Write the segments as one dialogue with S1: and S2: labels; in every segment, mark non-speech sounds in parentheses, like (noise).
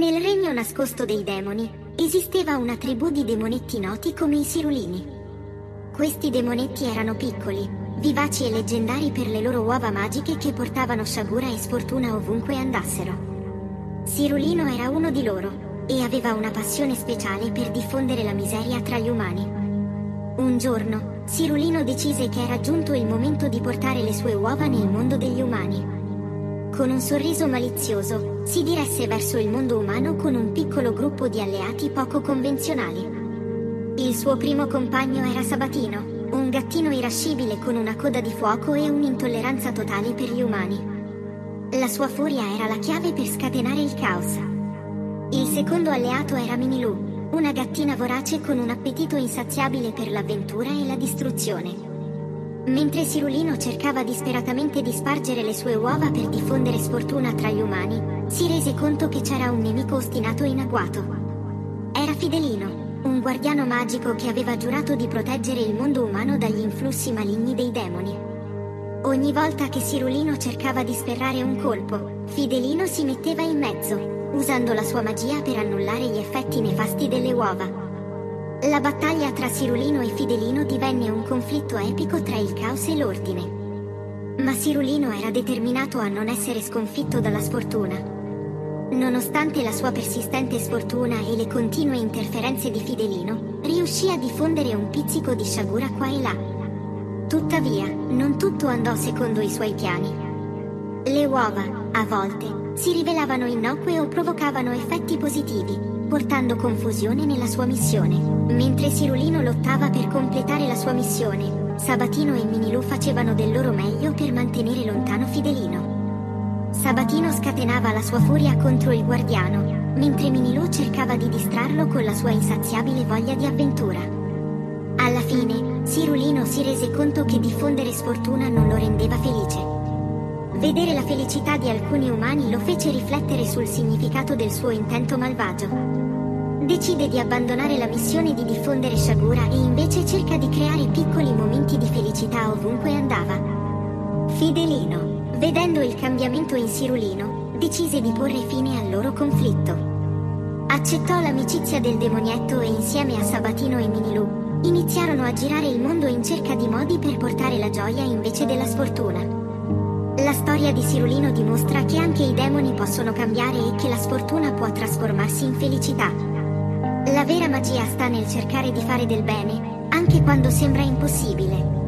S1: Nel regno nascosto dei demoni esisteva una tribù di demonetti noti come i Sirulini. Questi demonetti erano piccoli, vivaci e leggendari per le loro uova magiche che portavano sciagura e sfortuna ovunque andassero. Sirulino era uno di loro e aveva una passione speciale per diffondere la miseria tra gli umani. Un giorno, Sirulino decise che era giunto il momento di portare le sue uova nel mondo degli umani. Con un sorriso malizioso, si diresse verso il mondo umano con un piccolo gruppo di alleati poco convenzionali. Il suo primo compagno era Sabatino, un gattino irascibile con una coda di fuoco e un'intolleranza totale per gli umani. La sua furia era la chiave per scatenare il caos. Il secondo alleato era Minilu, una gattina vorace con un appetito insaziabile per l'avventura e la distruzione. Mentre Sirulino cercava disperatamente di spargere le sue uova per diffondere sfortuna tra gli umani, si rese conto che c'era un nemico ostinato in agguato. Era Fidelino, un guardiano magico che aveva giurato di proteggere il mondo umano dagli influssi maligni dei demoni. Ogni volta che Sirulino cercava di sferrare un colpo, Fidelino si metteva in mezzo, usando la sua magia per annullare gli effetti nefasti delle uova. La battaglia tra Sirulino e Fidelino divenne un conflitto epico tra il caos e l'ordine. Ma Sirulino era determinato a non essere sconfitto dalla sfortuna. Nonostante la sua persistente sfortuna e le continue interferenze di Fidelino, riuscì a diffondere un pizzico di sciagura qua e là. Tuttavia, non tutto andò secondo i suoi piani. Le uova, a volte, si rivelavano innocue o provocavano effetti positivi, portando confusione nella sua missione. Mentre Sirulino lottava per completare la sua missione, Sabatino e Minilu facevano del loro meglio per mantenere lontano Fidelino. Sabatino scatenava la sua furia contro il guardiano, mentre Minilu cercava di distrarlo con la sua insaziabile voglia di avventura. Alla fine, Sirulino si rese conto che diffondere sfortuna non lo rendeva felice. Vedere la felicità di alcuni umani lo fece riflettere sul significato del suo intento malvagio. Decide di abbandonare la missione di diffondere sciagura e invece cerca di creare piccoli momenti di felicità ovunque andava. Fidelino, vedendo il cambiamento in Sirulino, decise di porre fine al loro conflitto. Accettò l'amicizia del demonietto e insieme a Sabatino e Minilu, iniziarono a girare il mondo in cerca di modi per portare la gioia invece della sfortuna. La storia di Sirulino dimostra che anche i demoni possono cambiare e che la sfortuna può trasformarsi in felicità. La vera magia sta nel cercare di fare del bene, anche quando sembra impossibile.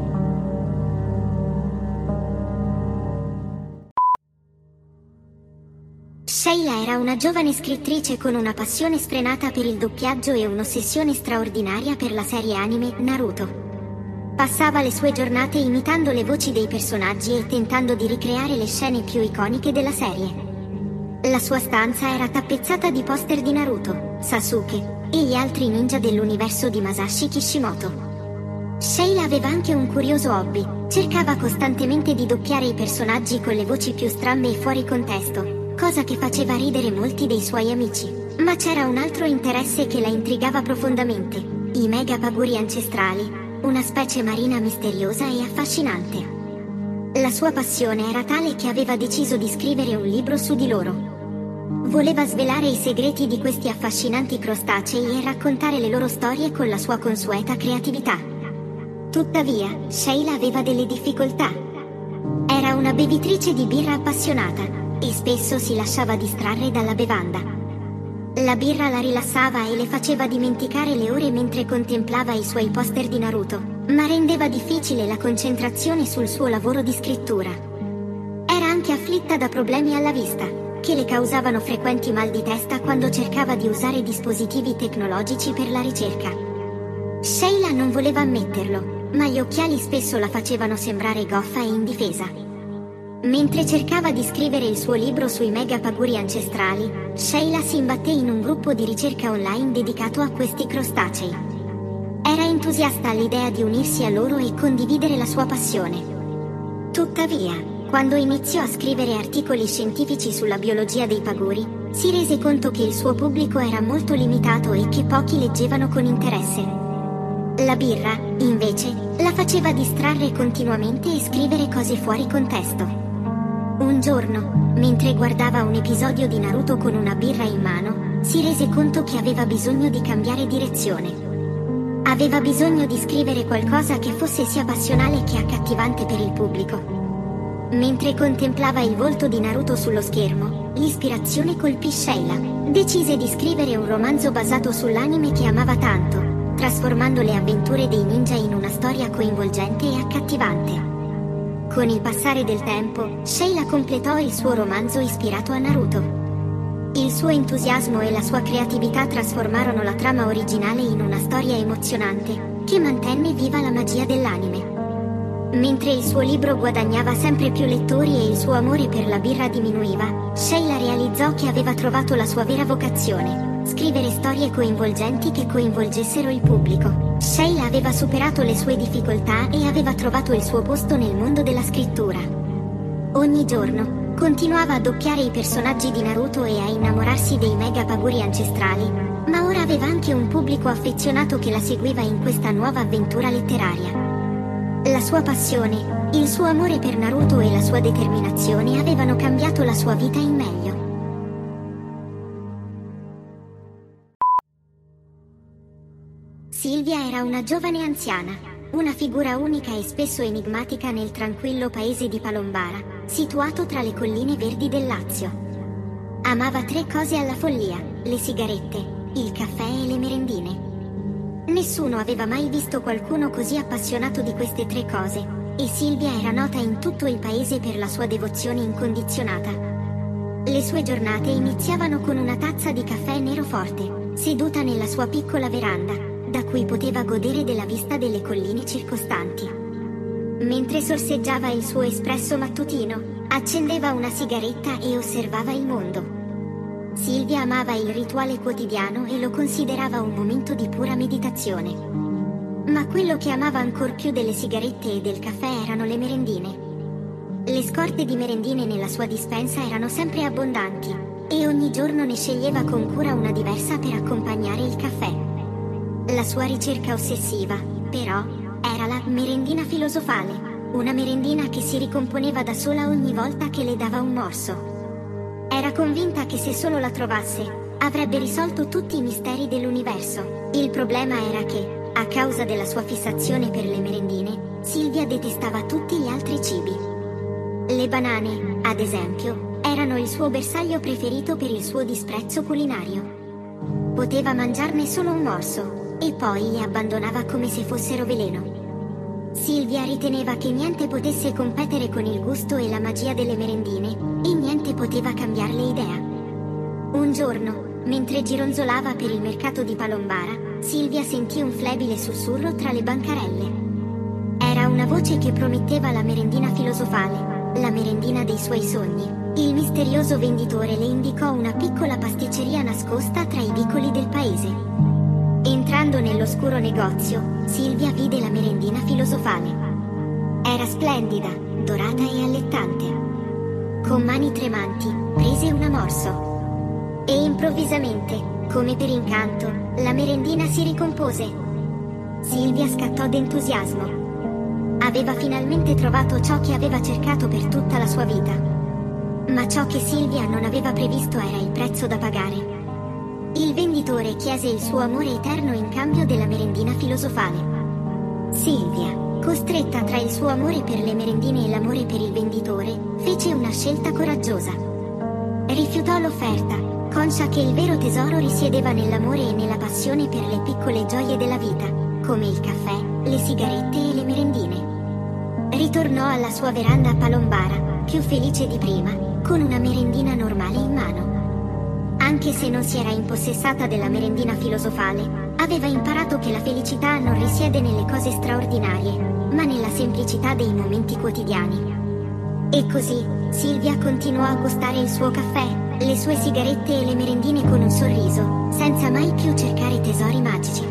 S1: Sheila era una giovane scrittrice con una passione sfrenata per il doppiaggio e un'ossessione straordinaria per la serie anime Naruto. Passava le sue giornate imitando le voci dei personaggi e tentando di ricreare le scene più iconiche della serie. La sua stanza era tappezzata di poster di Naruto, Sasuke, e gli altri ninja dell'universo di Masashi Kishimoto. Sheila aveva anche un curioso hobby, cercava costantemente di doppiare i personaggi con le voci più strambe e fuori contesto, cosa che faceva ridere molti dei suoi amici. Ma c'era un altro interesse che la intrigava profondamente, i mega paguri ancestrali, una specie marina misteriosa e affascinante. La sua passione era tale che aveva deciso di scrivere un libro su di loro. Voleva svelare i segreti di questi affascinanti crostacei e raccontare le loro storie con la sua consueta creatività. Tuttavia, Sheila aveva delle difficoltà. Era una bevitrice di birra appassionata e spesso si lasciava distrarre dalla bevanda. La birra la rilassava e le faceva dimenticare le ore mentre contemplava i suoi poster di Naruto, ma rendeva difficile la concentrazione sul suo lavoro di scrittura. Era anche afflitta da problemi alla vista che le causavano frequenti mal di testa quando cercava di usare dispositivi tecnologici per la ricerca. Sheila non voleva ammetterlo, ma gli occhiali spesso la facevano sembrare goffa e indifesa. Mentre cercava di scrivere il suo libro sui mega paguri ancestrali, Sheila si imbatté in un gruppo di ricerca online dedicato a questi crostacei. Era entusiasta all'idea di unirsi a loro e condividere la sua passione. Tuttavia, quando iniziò a scrivere articoli scientifici sulla biologia dei paguri, si rese conto che il suo pubblico era molto limitato e che pochi leggevano con interesse. La birra, invece, la faceva distrarre continuamente e scrivere cose fuori contesto. Giorno, mentre guardava un episodio di Naruto con una birra in mano, si rese conto che aveva bisogno di cambiare direzione. Aveva bisogno di scrivere qualcosa che fosse sia passionale che accattivante per il pubblico. Mentre contemplava il volto di Naruto sullo schermo, l'ispirazione colpì Sheila. Decise di scrivere un romanzo basato sull'anime che amava tanto, trasformando le avventure dei ninja in una storia coinvolgente e accattivante. Con il passare del tempo, Sheila completò il suo romanzo ispirato a Naruto. Il suo entusiasmo e la sua creatività trasformarono la trama originale in una storia emozionante, che mantenne viva la magia dell'anime. Mentre il suo libro guadagnava sempre più lettori e il suo amore per la birra diminuiva, Sheila realizzò che aveva trovato la sua vera vocazione, scrivere storie coinvolgenti che coinvolgessero il pubblico. Sheila aveva superato le sue difficoltà e aveva trovato il suo posto nel mondo della scrittura. Ogni giorno, continuava a doppiare i personaggi di Naruto e a innamorarsi dei mega paguri ancestrali, ma ora aveva anche un pubblico affezionato che la seguiva in questa nuova avventura letteraria. La sua passione, il suo amore per Naruto e la sua determinazione avevano cambiato la sua vita in meglio. Silvia era una giovane anziana, una figura unica e spesso enigmatica nel tranquillo paese di Palombara, situato tra le colline verdi del Lazio. Amava tre cose alla follia, le sigarette, il caffè e le merendine. Nessuno aveva mai visto qualcuno così appassionato di queste tre cose, e Silvia era nota in tutto il paese per la sua devozione incondizionata. Le sue giornate iniziavano con una tazza di caffè nero forte, seduta nella sua piccola veranda, da cui poteva godere della vista delle colline circostanti. Mentre sorseggiava il suo espresso mattutino, accendeva una sigaretta e osservava il mondo. Silvia amava il rituale quotidiano e lo considerava un momento di pura meditazione. Ma quello che amava ancor più delle sigarette e del caffè erano le merendine. Le scorte di merendine nella sua dispensa erano sempre abbondanti e ogni giorno ne sceglieva con cura una diversa per accompagnare il caffè. La sua ricerca ossessiva, però, era la merendina filosofale, una merendina che si ricomponeva da sola ogni volta che le dava un morso. Era convinta che se solo la trovasse, avrebbe risolto tutti i misteri dell'universo. Il problema era che, a causa della sua fissazione per le merendine, Silvia detestava tutti gli altri cibi. Le banane, ad esempio, erano il suo bersaglio preferito per il suo disprezzo culinario. Poteva mangiarne solo un morso, e poi li abbandonava come se fossero veleno. Silvia riteneva che niente potesse competere con il gusto e la magia delle merendine, e niente poteva cambiarle idea. Un giorno, mentre gironzolava per il mercato di Palombara, Silvia sentì un flebile sussurro tra le bancarelle. Era una voce che prometteva la merendina filosofale, la merendina dei suoi sogni. Il misterioso venditore le indicò una piccola pasticceria nascosta tra i vicoli del paese. Entrando nell'oscuro negozio, Silvia vide la merendina filosofale. Era splendida, dorata e allettante. Con mani tremanti, prese una morso. E improvvisamente, come per incanto, la merendina si ricompose. Silvia scattò d'entusiasmo. Aveva finalmente trovato ciò che aveva cercato per tutta la sua vita. Ma ciò che Silvia non aveva previsto era il prezzo da pagare. Il venditore chiese il suo amore eterno in cambio della merendina filosofale. Silvia, costretta tra il suo amore per le merendine e l'amore per il venditore, fece una scelta coraggiosa. Rifiutò l'offerta, conscia che il vero tesoro risiedeva nell'amore e nella passione per le piccole gioie della vita, come il caffè, le sigarette e le merendine. Ritornò alla sua veranda a Palombara, più felice di prima, con una merendina normale in. Anche se non si era impossessata della merendina filosofale, aveva imparato che la felicità non risiede nelle cose straordinarie, ma nella semplicità dei momenti quotidiani. E così, Silvia continuò a gustare il suo caffè, le sue sigarette e le merendine con un sorriso, senza mai più cercare tesori magici. (laughs)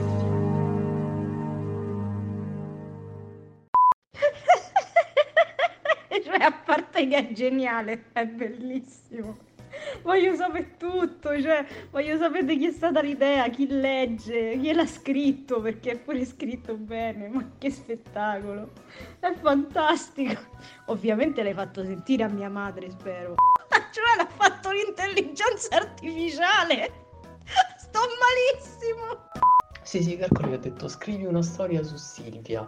S2: cioè, a è geniale, è bellissimo. (laughs) voglio sapere tutto, cioè, voglio sapere chi è stata l'idea, chi legge, chi l'ha scritto, perché è pure scritto bene, ma che spettacolo, è fantastico. Ovviamente l'hai fatto sentire a mia madre, spero. (laughs) Cioè l'ha fatto l'intelligenza artificiale. (laughs) Sto malissimo.
S3: Sì, sì, calcoli, ho detto scrivi una storia su Silvia,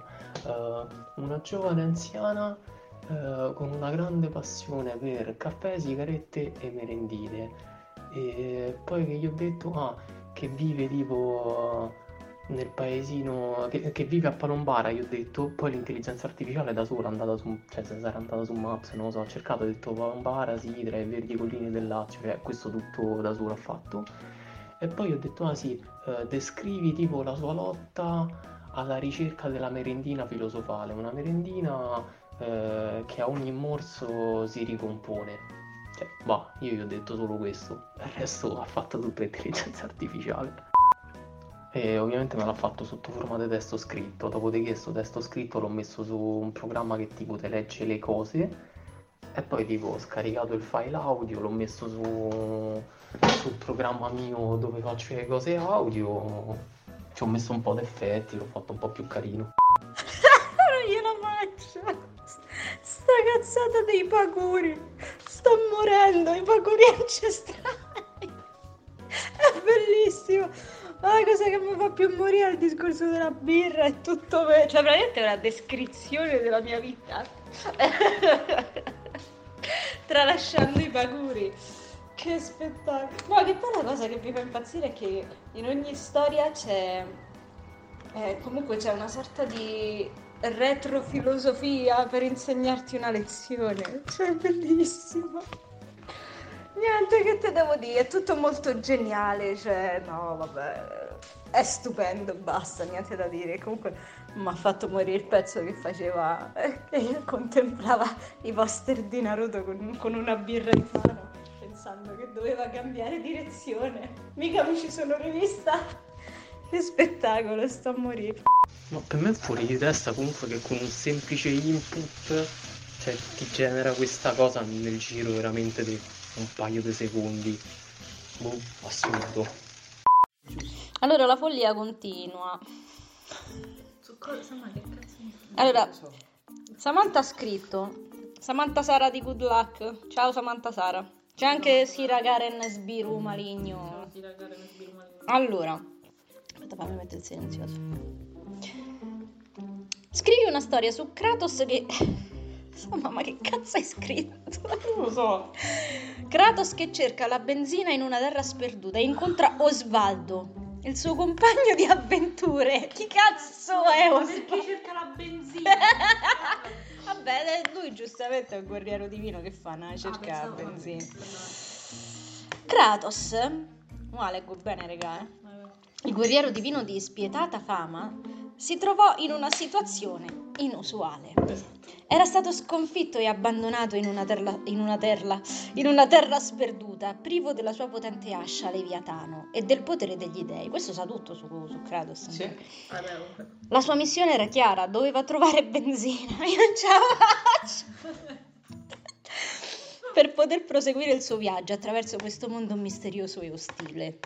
S3: uh, una giovane anziana uh, con una grande passione per caffè, sigarette e merendine. E poi che gli ho detto, ah, che vive tipo nel paesino, che, che vive a Palombara, gli ho detto, poi l'intelligenza artificiale da sola è andata su, cioè se sarà andata su Maps, non lo so, ho cercato, ho detto Palombara, Sidra e Verdi Colline del Lazio, cioè questo tutto da solo ha fatto. E poi ho detto, ah sì, eh, descrivi tipo la sua lotta alla ricerca della merendina filosofale, una merendina eh, che a ogni morso si ricompone. Cioè, bah, io gli ho detto solo questo, il resto ha fatto tutta intelligenza (laughs) artificiale. E ovviamente me l'ha fatto sotto forma di testo scritto, dopodiché questo testo scritto l'ho messo su un programma che tipo te legge le cose e poi tipo ho scaricato il file audio, l'ho messo su, sul programma mio dove faccio le cose audio, ci ho messo un po' d'effetti, l'ho fatto un po' più carino. (laughs)
S2: Sta cazzata dei paguri! Sto morendo, i paguri ancestrali! È bellissimo! Ma la cosa che mi fa più morire è il discorso della birra e tutto me. Cioè, veramente è una descrizione della mia vita. (laughs) tralasciando i paguri. Che spettacolo! No, che poi la cosa che mi fa impazzire è che in ogni storia c'è. Eh, comunque c'è una sorta di retrofilosofia per insegnarti una lezione. Cioè, bellissimo. Niente che te devo dire, è tutto molto geniale, cioè, no, vabbè, è stupendo, basta, niente da dire. Comunque mi ha fatto morire il pezzo che faceva, eh, che contemplava i poster di Naruto con, con una birra in mano, pensando che doveva cambiare direzione. Mica mi ci sono rivista. Che spettacolo, sto a morire.
S3: Ma per me è fuori di testa comunque che con un semplice input cioè, ti genera questa cosa nel giro veramente di un paio di secondi. Boh, assurdo.
S2: Allora la follia continua. Allora, Samantha ha scritto. Samantha Sara di Good Luck. Ciao Samantha Sara. C'è anche Sira Garen Sbiru Maligno. Allora, aspetta, fammi mettere il silenzioso. Scrivi una storia su Kratos che (laughs) Insomma, ma che cazzo hai scritto?
S3: Non lo so.
S2: Kratos che cerca la benzina in una terra sperduta e incontra Osvaldo, il suo compagno di avventure. Chi cazzo è Osvaldo?
S4: Perché cerca la benzina? (laughs)
S2: Vabbè, lui giustamente è un guerriero divino che fa, no? cerca ah, la benzina. Kratos, ma leggo bene, regà, eh? Il guerriero divino di spietata fama si trovò in una situazione inusuale. Era stato sconfitto e abbandonato in una, terla, in, una terla, in una terra sperduta, privo della sua potente ascia Leviatano e del potere degli dei. Questo sa tutto su, su Kratos.
S3: Sì.
S2: La sua missione era chiara, doveva trovare benzina. (laughs) Io non ce la faccio. per poter proseguire il suo viaggio attraverso questo mondo misterioso e ostile.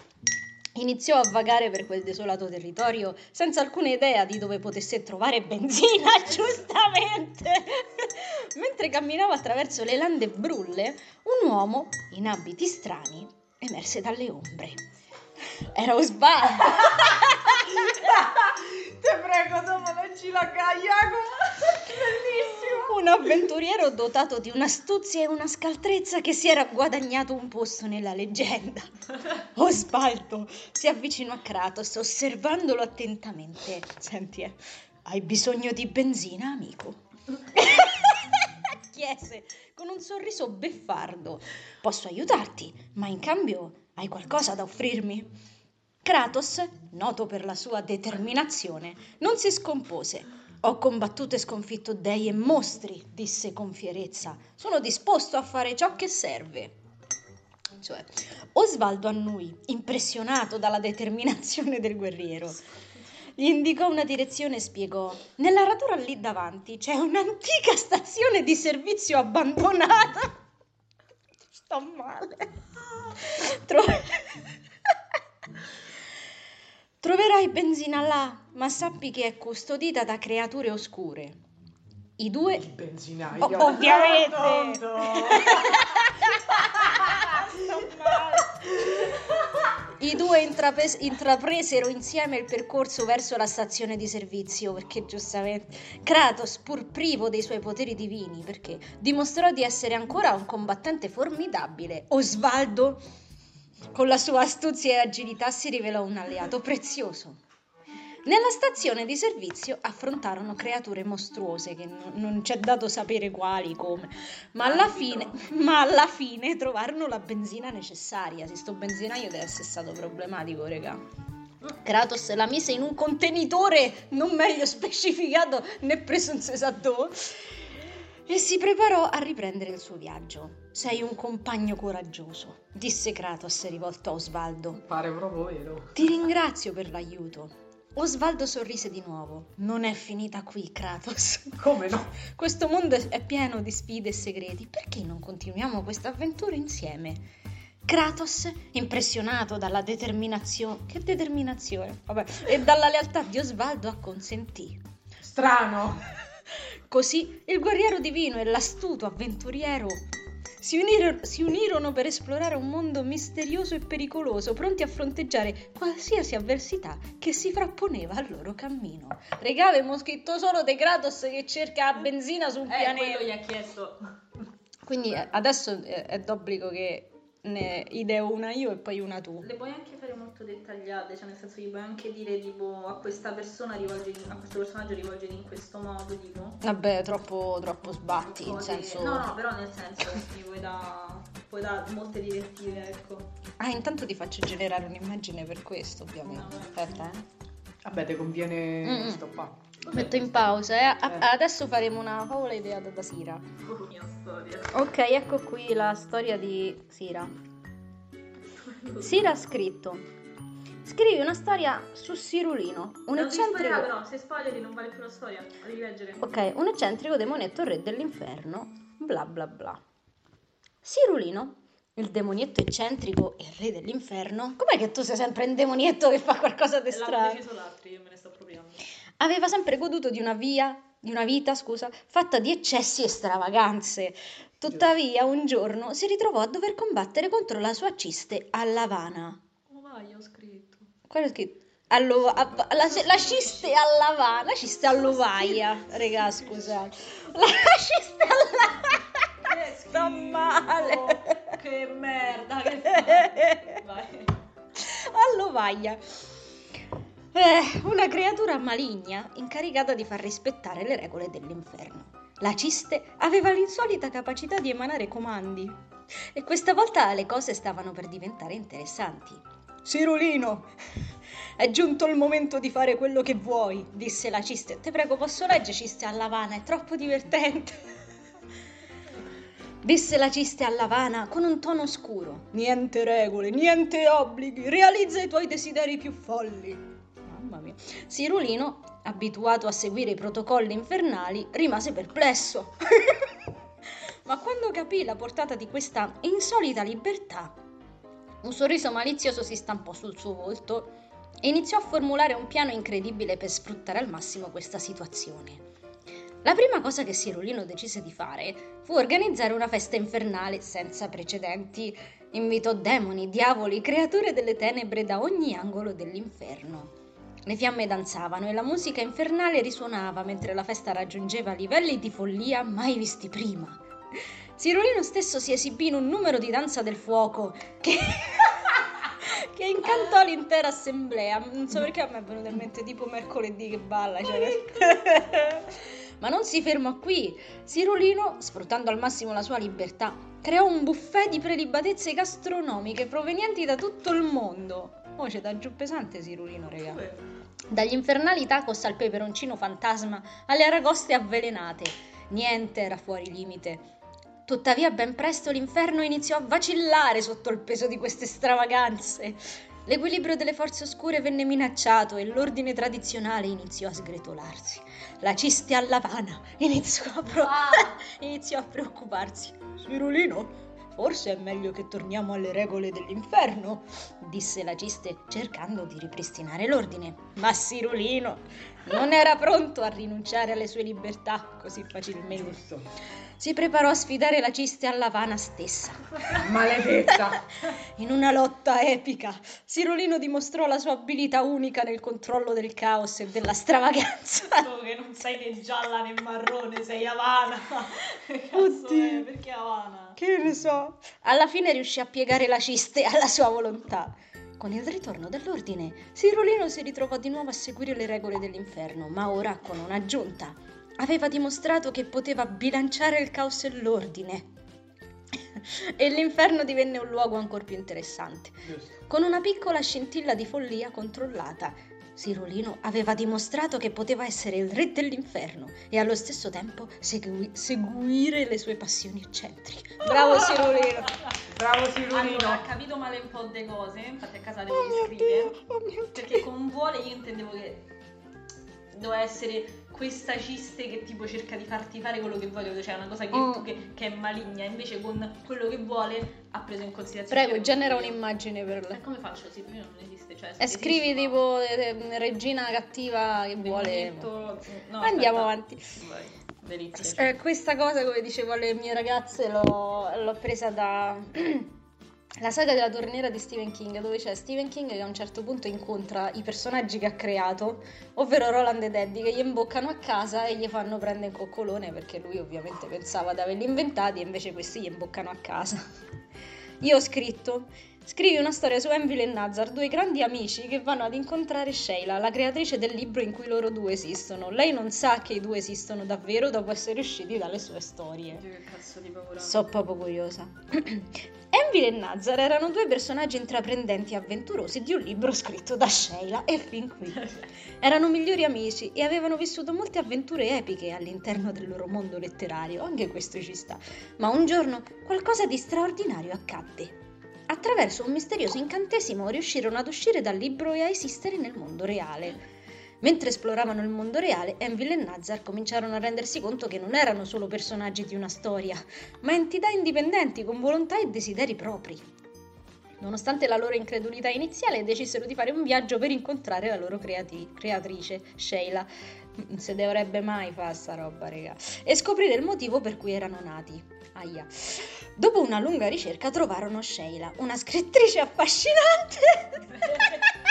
S2: Iniziò a vagare per quel desolato territorio senza alcuna idea di dove potesse trovare benzina, (laughs) giustamente. (laughs) Mentre camminava attraverso le lande brulle, un uomo in abiti strani emerse dalle ombre. Era Osvaldo. (laughs)
S4: Te prego, dopo leggi la Jacopo. Bellissimo.
S2: Un avventuriero dotato di un'astuzia e una scaltrezza che si era guadagnato un posto nella leggenda. (laughs) Osvaldo si avvicinò a Kratos osservandolo attentamente. Senti, eh, hai bisogno di benzina, amico? (laughs) Chiese con un sorriso beffardo. Posso aiutarti, ma in cambio hai qualcosa da offrirmi? Kratos, noto per la sua determinazione, non si scompose. Ho combattuto e sconfitto dei e mostri, disse con fierezza. Sono disposto a fare ciò che serve. Cioè, Osvaldo annui, impressionato dalla determinazione del guerriero. Gli indicò una direzione e spiegò: Nella radura lì davanti c'è un'antica stazione di servizio abbandonata. (laughs) Sto male. Tro- Troverai benzina là, ma sappi che è custodita da creature oscure. I due
S4: Il benzinaio.
S2: Oh, ovviamente. I due intrapres- intrapresero insieme il percorso verso la stazione di servizio perché giustamente Kratos, pur privo dei suoi poteri divini, perché dimostrò di essere ancora un combattente formidabile. Osvaldo, con la sua astuzia e agilità, si rivelò un alleato prezioso. Nella stazione di servizio affrontarono creature mostruose che non, non c'è dato sapere quali, come, ma alla, fine, ma alla fine trovarono la benzina necessaria. Se sto benzinaio deve essere stato problematico, regà. Kratos la mise in un contenitore non meglio specificato né preso sa dove, e si preparò a riprendere il suo viaggio. Sei un compagno coraggioso, disse Kratos rivolto a Osvaldo.
S4: Pare proprio vero.
S2: Ti ringrazio per l'aiuto. Osvaldo sorrise di nuovo. Non è finita qui, Kratos. (laughs)
S4: Come no?
S2: Questo mondo è pieno di sfide e segreti. Perché non continuiamo questa avventura insieme? Kratos, impressionato dalla determinazione, che determinazione, vabbè, e dalla lealtà di Osvaldo, acconsentì.
S4: Strano. (laughs)
S2: Così il guerriero divino e l'astuto avventuriero si unirono, si unirono per esplorare un mondo misterioso e pericoloso, pronti a fronteggiare qualsiasi avversità che si frapponeva al loro cammino. Regà, avevamo scritto solo De Kratos che cerca benzina su un
S5: Eh,
S2: pianeta.
S5: gli ha chiesto.
S2: Quindi eh, adesso è, è d'obbligo che ne ideo una io e poi una tu.
S5: Le puoi anche fare molto dettagliate, cioè nel senso gli puoi anche dire tipo a questa persona rivolgiti, a questo personaggio rivolgiti in questo modo, tipo.
S2: Vabbè, troppo, troppo sbatti, in senso...
S5: No, no, però nel senso gli puoi dare puoi dare molte direttive, ecco.
S2: Ah, intanto ti faccio generare un'immagine per questo, ovviamente.
S5: No,
S2: Aspetta, eh.
S4: Vabbè, ti conviene
S2: Mm-mm.
S4: sto qua.
S2: Metto in pausa, eh. A-
S4: Eh.
S2: Adesso faremo una favola ideata da Sira.
S5: Oh, mia storia.
S2: Ok, ecco qui la storia di Sira. Sira ha scritto. Scrivi una storia su Sirulino, un
S5: Non
S2: eccentrico.
S5: però, se spoileri non vale più la storia, la devi leggere.
S2: Ok, un eccentrico demonietto re dell'inferno, bla bla bla. Sirulino, il demonietto eccentrico e re dell'inferno. Com'è che tu sei sempre un demonietto che fa qualcosa di
S5: L'hanno
S2: strano?
S5: deciso l'altro, io me ne sto appropriando.
S2: aveva sempre goduto di una via, di una vita, scusa, fatta di eccessi e stravaganze. Tuttavia, un giorno si ritrovò a dover combattere contro la sua ciste a Lavana.
S5: Oh vai, ho scritto.
S2: Quello è scritto. Allo- a- la, la ciste a Lavana, la ciste a Lovaia, regà, scusa. La ciste a Lavana. Sto male.
S5: Che merda, che fai? Vai.
S2: a Lovaia. Eh, una creatura maligna incaricata di far rispettare le regole dell'inferno. La ciste aveva l'insolita capacità di emanare comandi e questa volta le cose stavano per diventare interessanti. Sirulino, è giunto il momento di fare quello che vuoi, disse la ciste. Te prego, posso leggere ciste a Lavana? È troppo divertente. Disse la ciste a Lavana con un tono scuro. Niente regole, niente obblighi, realizza i tuoi desideri più folli. Mamma mia. Sirulino, abituato a seguire i protocolli infernali, rimase perplesso. (laughs) Ma quando capì la portata di questa insolita libertà, un sorriso malizioso si stampò sul suo volto e iniziò a formulare un piano incredibile per sfruttare al massimo questa situazione. La prima cosa che Sirulino decise di fare fu organizzare una festa infernale senza precedenti. Invitò demoni, diavoli, creature delle tenebre da ogni angolo dell'inferno. Le fiamme danzavano e la musica infernale risuonava mentre la festa raggiungeva livelli di follia mai visti prima. Sirulino stesso si esibì in un numero di danza del fuoco che, (laughs) che incantò l'intera assemblea. Non so perché a me è venuto in mente tipo mercoledì che balla. Cioè. (laughs) Ma non si fermò qui. Sirulino, sfruttando al massimo la sua libertà, creò un buffet di prelibatezze gastronomiche provenienti da tutto il mondo. Oh, c'è da giù pesante Sirulino, regà. Dagli infernali tacos al peperoncino fantasma alle aragoste avvelenate. Niente era fuori limite. Tuttavia ben presto l'inferno iniziò a vacillare sotto il peso di queste stravaganze. L'equilibrio delle forze oscure venne minacciato e l'ordine tradizionale iniziò a sgretolarsi. La ciste alla vana iniziò a, pro- (laughs) iniziò a preoccuparsi. Sirulino, Forse è meglio che torniamo alle regole dell'inferno, disse la Ciste cercando di ripristinare l'ordine. Ma Sirulino non era pronto a rinunciare alle sue libertà così facilmente.
S6: Giusto.
S2: Si preparò a sfidare la Ciste alla Vana stessa.
S6: Maledetta. (laughs)
S2: In una lotta epica, Sirolino dimostrò la sua abilità unica nel controllo del caos e della stravaganza. (laughs)
S5: Tu che non sei né gialla né marrone, sei (laughs) cazzo
S2: Oddio.
S5: è? Perché Havana?
S2: Che ne so. Alla fine riuscì a piegare la ciste alla sua volontà. Con il ritorno dell'ordine, Sirolino si ritrovò di nuovo a seguire le regole dell'inferno, ma ora con un'aggiunta. Aveva dimostrato che poteva bilanciare il caos e l'ordine. e l'inferno divenne un luogo ancora più interessante.
S6: Giusto.
S2: Con una piccola scintilla di follia controllata, Sirolino aveva dimostrato che poteva essere il re dell'inferno e allo stesso tempo segui- seguire le sue passioni eccentriche. Bravo (laughs) Sirolino!
S6: Bravo Sirulino.
S5: Allora, ha capito male un po' di cose, infatti a casa devo
S2: Oh
S5: scrivere.
S2: Oh.
S5: Perché con vuole io intendevo che doveva essere questa ciste che tipo cerca di farti fare quello che vuoi, capito? cioè una cosa che,
S2: Mm.
S5: tu che, che è maligna, invece con quello che vuole ha preso in considerazione.
S2: Prego, genera un'immagine per
S5: E
S2: lei.
S5: come faccio? Sì, non esiste. Cioè,
S2: E scrivi
S5: esistono-
S2: tipo eh, regina cattiva che vuole...
S5: Demonetto- no,
S2: Andiamo
S5: aspetta.
S2: avanti.
S5: Vai, delizia.
S2: Eh, questa cosa, come dicevo alle mie ragazze, l'ho, l'ho presa da (clears throat) la saga della torniera di Stephen King, dove c'è Stephen King che a un certo punto incontra i personaggi che ha creato, ovvero Roland ed Eddie, che gli imboccano a casa e gli fanno prendere un coccolone perché lui ovviamente pensava di averli inventati e invece questi gli imboccano a casa. Io ho scritto. Scrivi una storia su Envil e Nazar, due grandi amici che vanno ad incontrare Sheila, la creatrice del libro in cui loro due esistono. Lei non sa che i due esistono davvero dopo essere usciti dalle sue storie.
S5: Oddio, che cazzo di paura.
S2: So proprio curiosa. (clears throat) Envil e Nazar erano due personaggi intraprendenti e avventurosi di un libro scritto da Sheila e fin qui. (laughs) Erano migliori amici e avevano vissuto molte avventure epiche all'interno del loro mondo letterario, anche questo ci sta. Ma un giorno qualcosa di straordinario accadde. Attraverso un misterioso incantesimo riuscirono ad uscire dal libro e a esistere nel mondo reale. Mentre esploravano il mondo reale, Envil e Nazar cominciarono a rendersi conto che non erano solo personaggi di una storia, ma entità indipendenti con volontà e desideri propri. Nonostante la loro incredulità iniziale, decisero di fare un viaggio per incontrare la loro creati- creatrice, Sheila. Non si dovrebbe mai fare sta roba, raga. E scoprire il motivo per cui erano nati. Aia. Dopo una lunga ricerca trovarono Sheila, una scrittrice affascinante (laughs)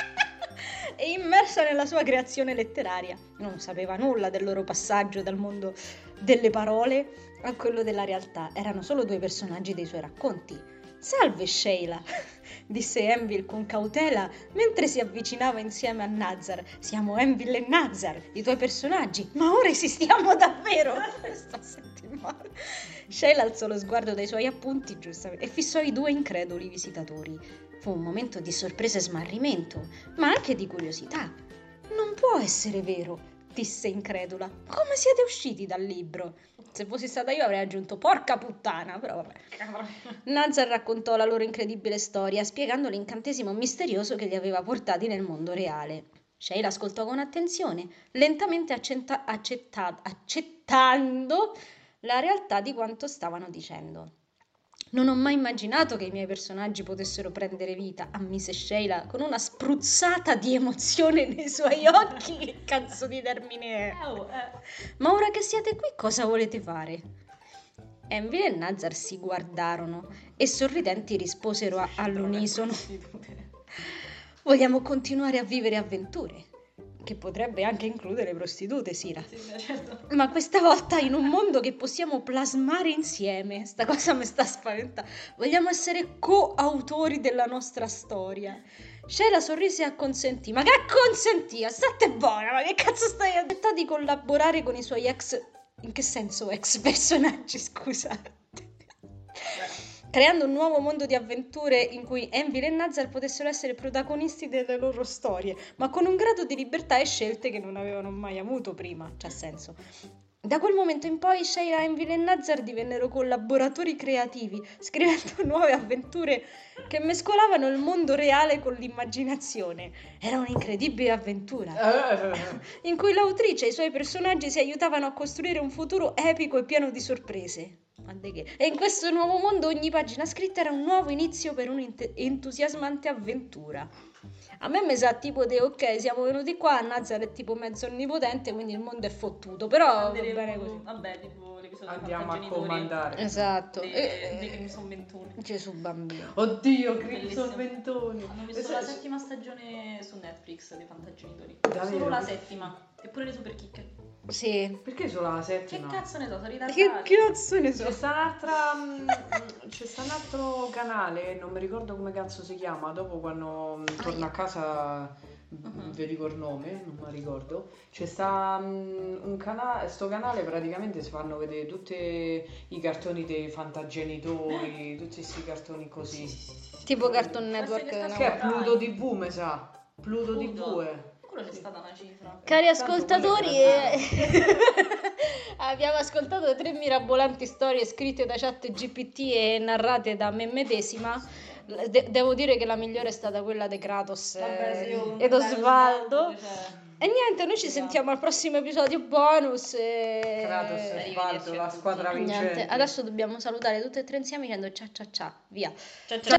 S2: e immersa nella sua creazione letteraria. Non sapeva nulla del loro passaggio dal mondo delle parole a quello della realtà. Erano solo due personaggi dei suoi racconti. Salve Sheila, (laughs) disse Envil con cautela mentre si avvicinava insieme a Nazar. Siamo Envil e Nazar, i tuoi personaggi, ma ora esistiamo davvero. (laughs) Male. Sheila alzò lo sguardo dai suoi appunti giustamente e fissò i due increduli visitatori. Fu un momento di sorpresa e smarrimento, ma anche di curiosità. Non può essere vero, disse incredula. Come siete usciti dal libro? Se fossi stata io avrei aggiunto porca puttana, però vabbè. Nazar raccontò la loro incredibile storia, spiegando l'incantesimo misterioso che li aveva portati nel mondo reale. Sheila ascoltò con attenzione, lentamente accetta- accetta- accettando la realtà di quanto stavano dicendo. Non ho mai immaginato che i miei personaggi potessero prendere vita, ammise Sheila con una spruzzata di emozione nei suoi occhi. Che cazzo di termine è?
S5: Eh.
S2: Ma ora che siete qui, cosa volete fare? Envil e Nazar si guardarono e sorridenti risposero all'unisono. Vogliamo continuare a vivere avventure, che potrebbe anche includere prostitute, Sira.
S5: Sì, certo.
S2: Ma questa volta in un mondo che possiamo plasmare insieme. Sta cosa mi sta spaventando. Vogliamo essere coautori della nostra storia. Sheila sorrise e acconsentì. Ma che acconsentì? State buona, ma che cazzo stai a di collaborare con i suoi ex... In che senso ex personaggi, scusate? Creando un nuovo mondo di avventure in cui Envil e Nazar potessero essere protagonisti delle loro storie, ma con un grado di libertà e scelte che non avevano mai avuto prima. C'ha senso. Da quel momento in poi Sheila, Envil e Nazar divennero collaboratori creativi, scrivendo (laughs) nuove avventure che mescolavano il mondo reale con l'immaginazione. Era un'incredibile avventura
S6: Eh,
S2: in cui l'autrice e i suoi personaggi si aiutavano a costruire un futuro epico e pieno di sorprese. Di? E in questo nuovo mondo ogni pagina scritta era un nuovo inizio per un'entusiasmante avventura. A me mi sa tipo di ok, siamo venuti qua, Nazar è tipo mezzo onnipotente, quindi il mondo è fottuto, però va
S5: Andremo-
S2: bene così.
S5: Vabbè, tipo l'episodio
S6: Andiamo a comandare.
S2: Esatto.
S5: dei,
S2: E-
S5: dei Crimson Venturi.
S2: Gesù bambino.
S6: Oddio. Crimson Ventoni.
S5: Hanno visto
S6: Eh,
S5: la
S6: se-
S5: settima stagione su Netflix dei Fantagenitori.
S6: Davvero?
S5: Solo la settima. E pure le super chicche.
S2: Sì.
S6: Perché solo la
S5: Che
S6: settima?
S5: cazzo ne so, sono.
S2: Che cazzo ne so?
S6: C'è sta un'altra. mm, (laughs) c'è sta un altro canale, non mi ricordo come cazzo si chiama. Dopo quando mm, torno a casa mm,
S5: Mhm.
S6: vi dico il nome, non mi ricordo. C'è sta mm, un canale, sto canale praticamente si fanno vedere tutti i cartoni dei fantagenitori, tutti questi cartoni così.
S2: Tipo Cartoon Network.
S5: sta
S2: no?
S6: Che è
S5: Dai.
S6: Pluto TV, mi sa. Pluto
S5: Pluto.
S6: TV.
S5: Quello c'è stata una cifra.
S2: Cari ascoltatori, eh, (laughs) abbiamo ascoltato tre mirabolanti storie scritte da chat GPT e narrate da me medesima. De- devo dire che la migliore è stata quella di Kratos
S5: Vabbè,
S2: eh, ed Osvaldo.
S5: cioè,
S2: E niente, noi ci sentiamo al prossimo episodio bonus. E...
S6: Kratos e Osvaldo, la squadra vincente.
S2: niente, adesso dobbiamo salutare tutte e tre insieme dicendo ciao ciao ciao, via.
S5: Ciao ciao.